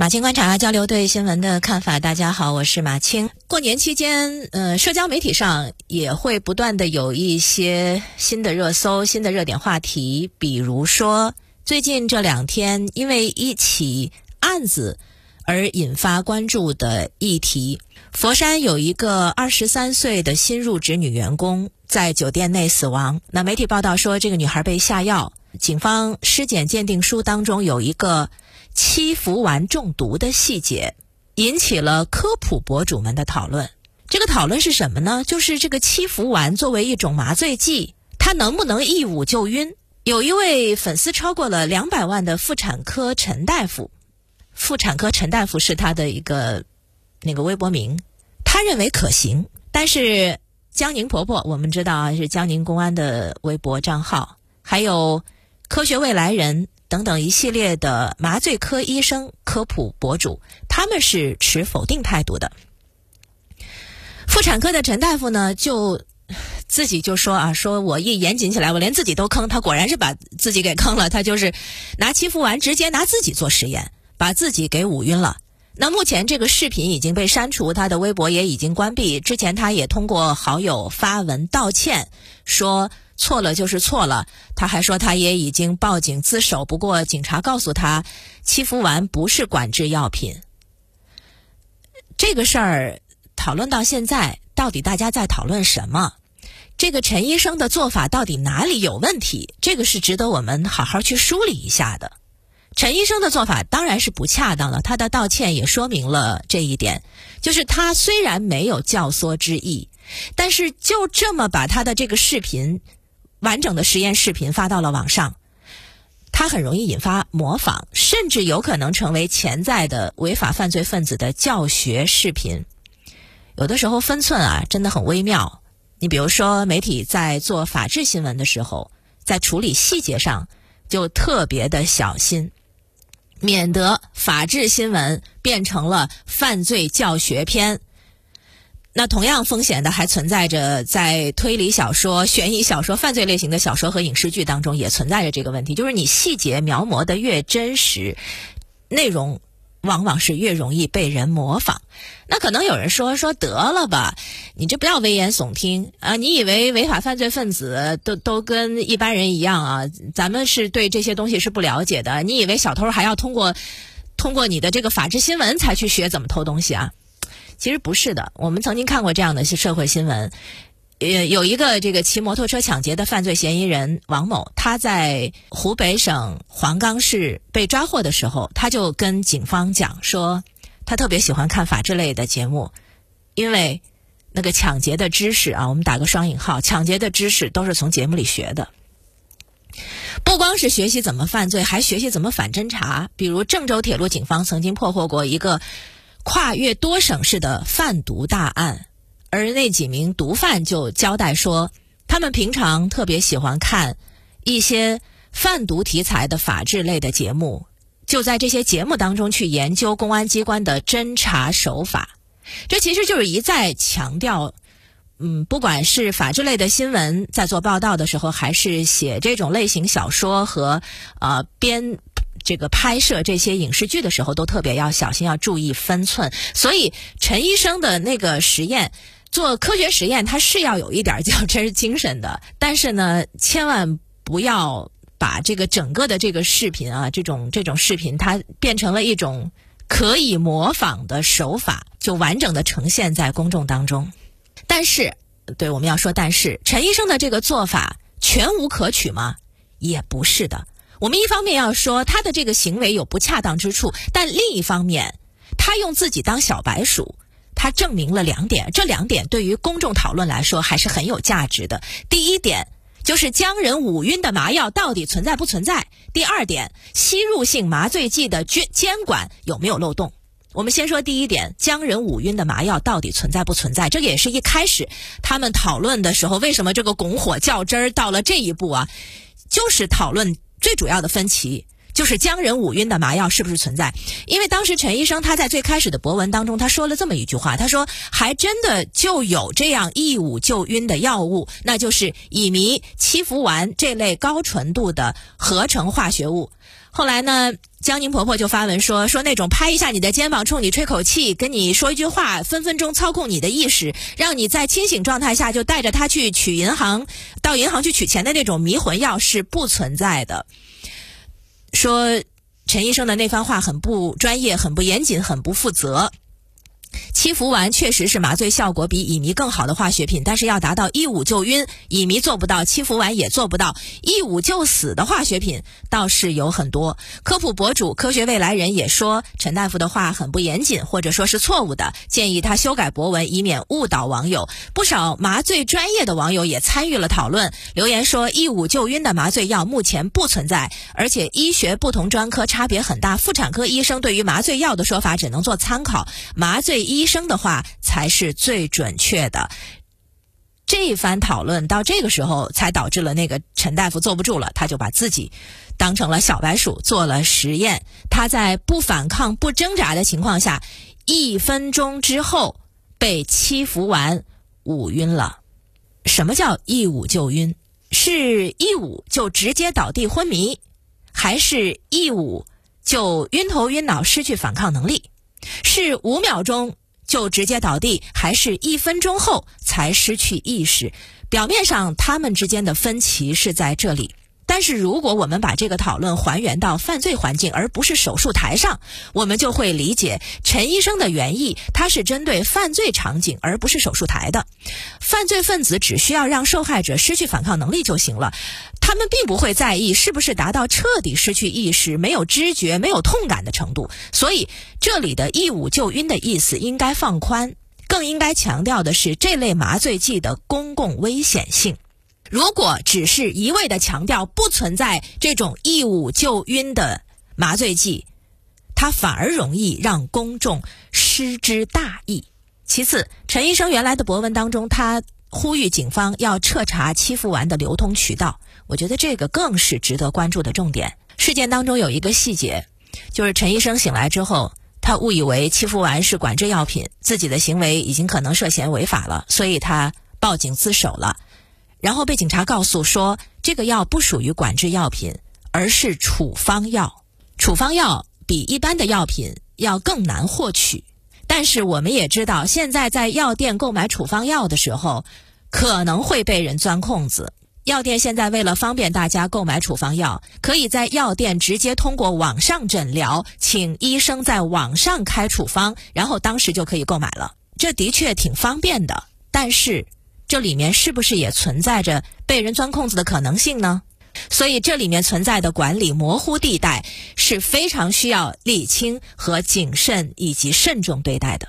马青观察交流对新闻的看法。大家好，我是马青。过年期间，呃，社交媒体上也会不断的有一些新的热搜、新的热点话题。比如说，最近这两天因为一起案子而引发关注的议题，佛山有一个二十三岁的新入职女员工在酒店内死亡。那媒体报道说，这个女孩被下药。警方尸检鉴定书当中有一个。七福丸中毒的细节引起了科普博主们的讨论。这个讨论是什么呢？就是这个七福丸作为一种麻醉剂，它能不能一捂就晕？有一位粉丝超过了两百万的妇产科陈大夫，妇产科陈大夫是他的一个那个微博名，他认为可行。但是江宁婆婆，我们知道啊，是江宁公安的微博账号，还有科学未来人。等等一系列的麻醉科医生、科普博主，他们是持否定态度的。妇产科的陈大夫呢，就自己就说啊，说我一严谨起来，我连自己都坑。他果然是把自己给坑了，他就是拿七福丸直接拿自己做实验，把自己给捂晕了。那目前这个视频已经被删除，他的微博也已经关闭。之前他也通过好友发文道歉，说。错了就是错了，他还说他也已经报警自首，不过警察告诉他，七福丸不是管制药品。这个事儿讨论到现在，到底大家在讨论什么？这个陈医生的做法到底哪里有问题？这个是值得我们好好去梳理一下的。陈医生的做法当然是不恰当的，他的道歉也说明了这一点，就是他虽然没有教唆之意，但是就这么把他的这个视频。完整的实验视频发到了网上，它很容易引发模仿，甚至有可能成为潜在的违法犯罪分子的教学视频。有的时候分寸啊，真的很微妙。你比如说，媒体在做法制新闻的时候，在处理细节上就特别的小心，免得法制新闻变成了犯罪教学片。那同样风险的还存在着，在推理小说、悬疑小说、犯罪类型的小说和影视剧当中，也存在着这个问题，就是你细节描摹的越真实，内容往往是越容易被人模仿。那可能有人说说得了吧，你这不要危言耸听啊！你以为违法犯罪分子都都跟一般人一样啊？咱们是对这些东西是不了解的。你以为小偷还要通过通过你的这个法制新闻才去学怎么偷东西啊？其实不是的，我们曾经看过这样的社会新闻，呃，有一个这个骑摩托车抢劫的犯罪嫌疑人王某，他在湖北省黄冈市被抓获的时候，他就跟警方讲说，他特别喜欢看法制类的节目，因为那个抢劫的知识啊，我们打个双引号，抢劫的知识都是从节目里学的，不光是学习怎么犯罪，还学习怎么反侦查。比如郑州铁路警方曾经破获过一个。跨越多省市的贩毒大案，而那几名毒贩就交代说，他们平常特别喜欢看一些贩毒题材的法制类的节目，就在这些节目当中去研究公安机关的侦查手法。这其实就是一再强调，嗯，不管是法制类的新闻在做报道的时候，还是写这种类型小说和呃编。这个拍摄这些影视剧的时候，都特别要小心，要注意分寸。所以陈医生的那个实验，做科学实验，他是要有一点 较真精神的。但是呢，千万不要把这个整个的这个视频啊，这种这种视频，它变成了一种可以模仿的手法，就完整的呈现在公众当中。但是，对我们要说，但是陈医生的这个做法全无可取吗？也不是的。我们一方面要说他的这个行为有不恰当之处，但另一方面，他用自己当小白鼠，他证明了两点，这两点对于公众讨论来说还是很有价值的。第一点就是将人捂晕的麻药到底存在不存在；第二点，吸入性麻醉剂的监监管有没有漏洞。我们先说第一点，将人捂晕的麻药到底存在不存在？这个也是一开始他们讨论的时候，为什么这个拱火较真儿到了这一步啊？就是讨论。最主要的分歧就是将人捂晕的麻药是不是存在？因为当时陈医生他在最开始的博文当中，他说了这么一句话，他说还真的就有这样一捂就晕的药物，那就是乙醚、七氟烷这类高纯度的合成化学物。后来呢，江宁婆婆就发文说说那种拍一下你的肩膀，冲你吹口气，跟你说一句话，分分钟操控你的意识，让你在清醒状态下就带着他去取银行，到银行去取钱的那种迷魂药是不存在的。说陈医生的那番话很不专业，很不严谨，很不负责。七氟丸确实是麻醉效果比乙醚更好的化学品，但是要达到一五就晕，乙醚做不到，七氟丸也做不到。一五就死的化学品倒是有很多。科普博主科学未来人也说陈大夫的话很不严谨，或者说是错误的，建议他修改博文，以免误导网友。不少麻醉专业的网友也参与了讨论，留言说一五就晕的麻醉药目前不存在，而且医学不同专科差别很大，妇产科医生对于麻醉药的说法只能做参考，麻醉。医生的话才是最准确的。这一番讨论到这个时候，才导致了那个陈大夫坐不住了，他就把自己当成了小白鼠做了实验。他在不反抗、不挣扎的情况下，一分钟之后被七服完捂晕了。什么叫一捂就晕？是一捂就直接倒地昏迷，还是一捂就晕头晕脑、失去反抗能力？是五秒钟就直接倒地，还是一分钟后才失去意识？表面上他们之间的分歧是在这里。但是如果我们把这个讨论还原到犯罪环境，而不是手术台上，我们就会理解陈医生的原意。他是针对犯罪场景，而不是手术台的。犯罪分子只需要让受害者失去反抗能力就行了，他们并不会在意是不是达到彻底失去意识、没有知觉、没有痛感的程度。所以，这里的一捂就晕的意思应该放宽，更应该强调的是这类麻醉剂的公共危险性。如果只是一味的强调不存在这种一捂就晕的麻醉剂，它反而容易让公众失之大意。其次，陈医生原来的博文当中，他呼吁警方要彻查七福丸的流通渠道，我觉得这个更是值得关注的重点。事件当中有一个细节，就是陈医生醒来之后，他误以为七福丸是管制药品，自己的行为已经可能涉嫌违法了，所以他报警自首了。然后被警察告诉说，这个药不属于管制药品，而是处方药。处方药比一般的药品要更难获取。但是我们也知道，现在在药店购买处方药的时候，可能会被人钻空子。药店现在为了方便大家购买处方药，可以在药店直接通过网上诊疗，请医生在网上开处方，然后当时就可以购买了。这的确挺方便的，但是。这里面是不是也存在着被人钻空子的可能性呢？所以这里面存在的管理模糊地带是非常需要理清和谨慎以及慎重对待的。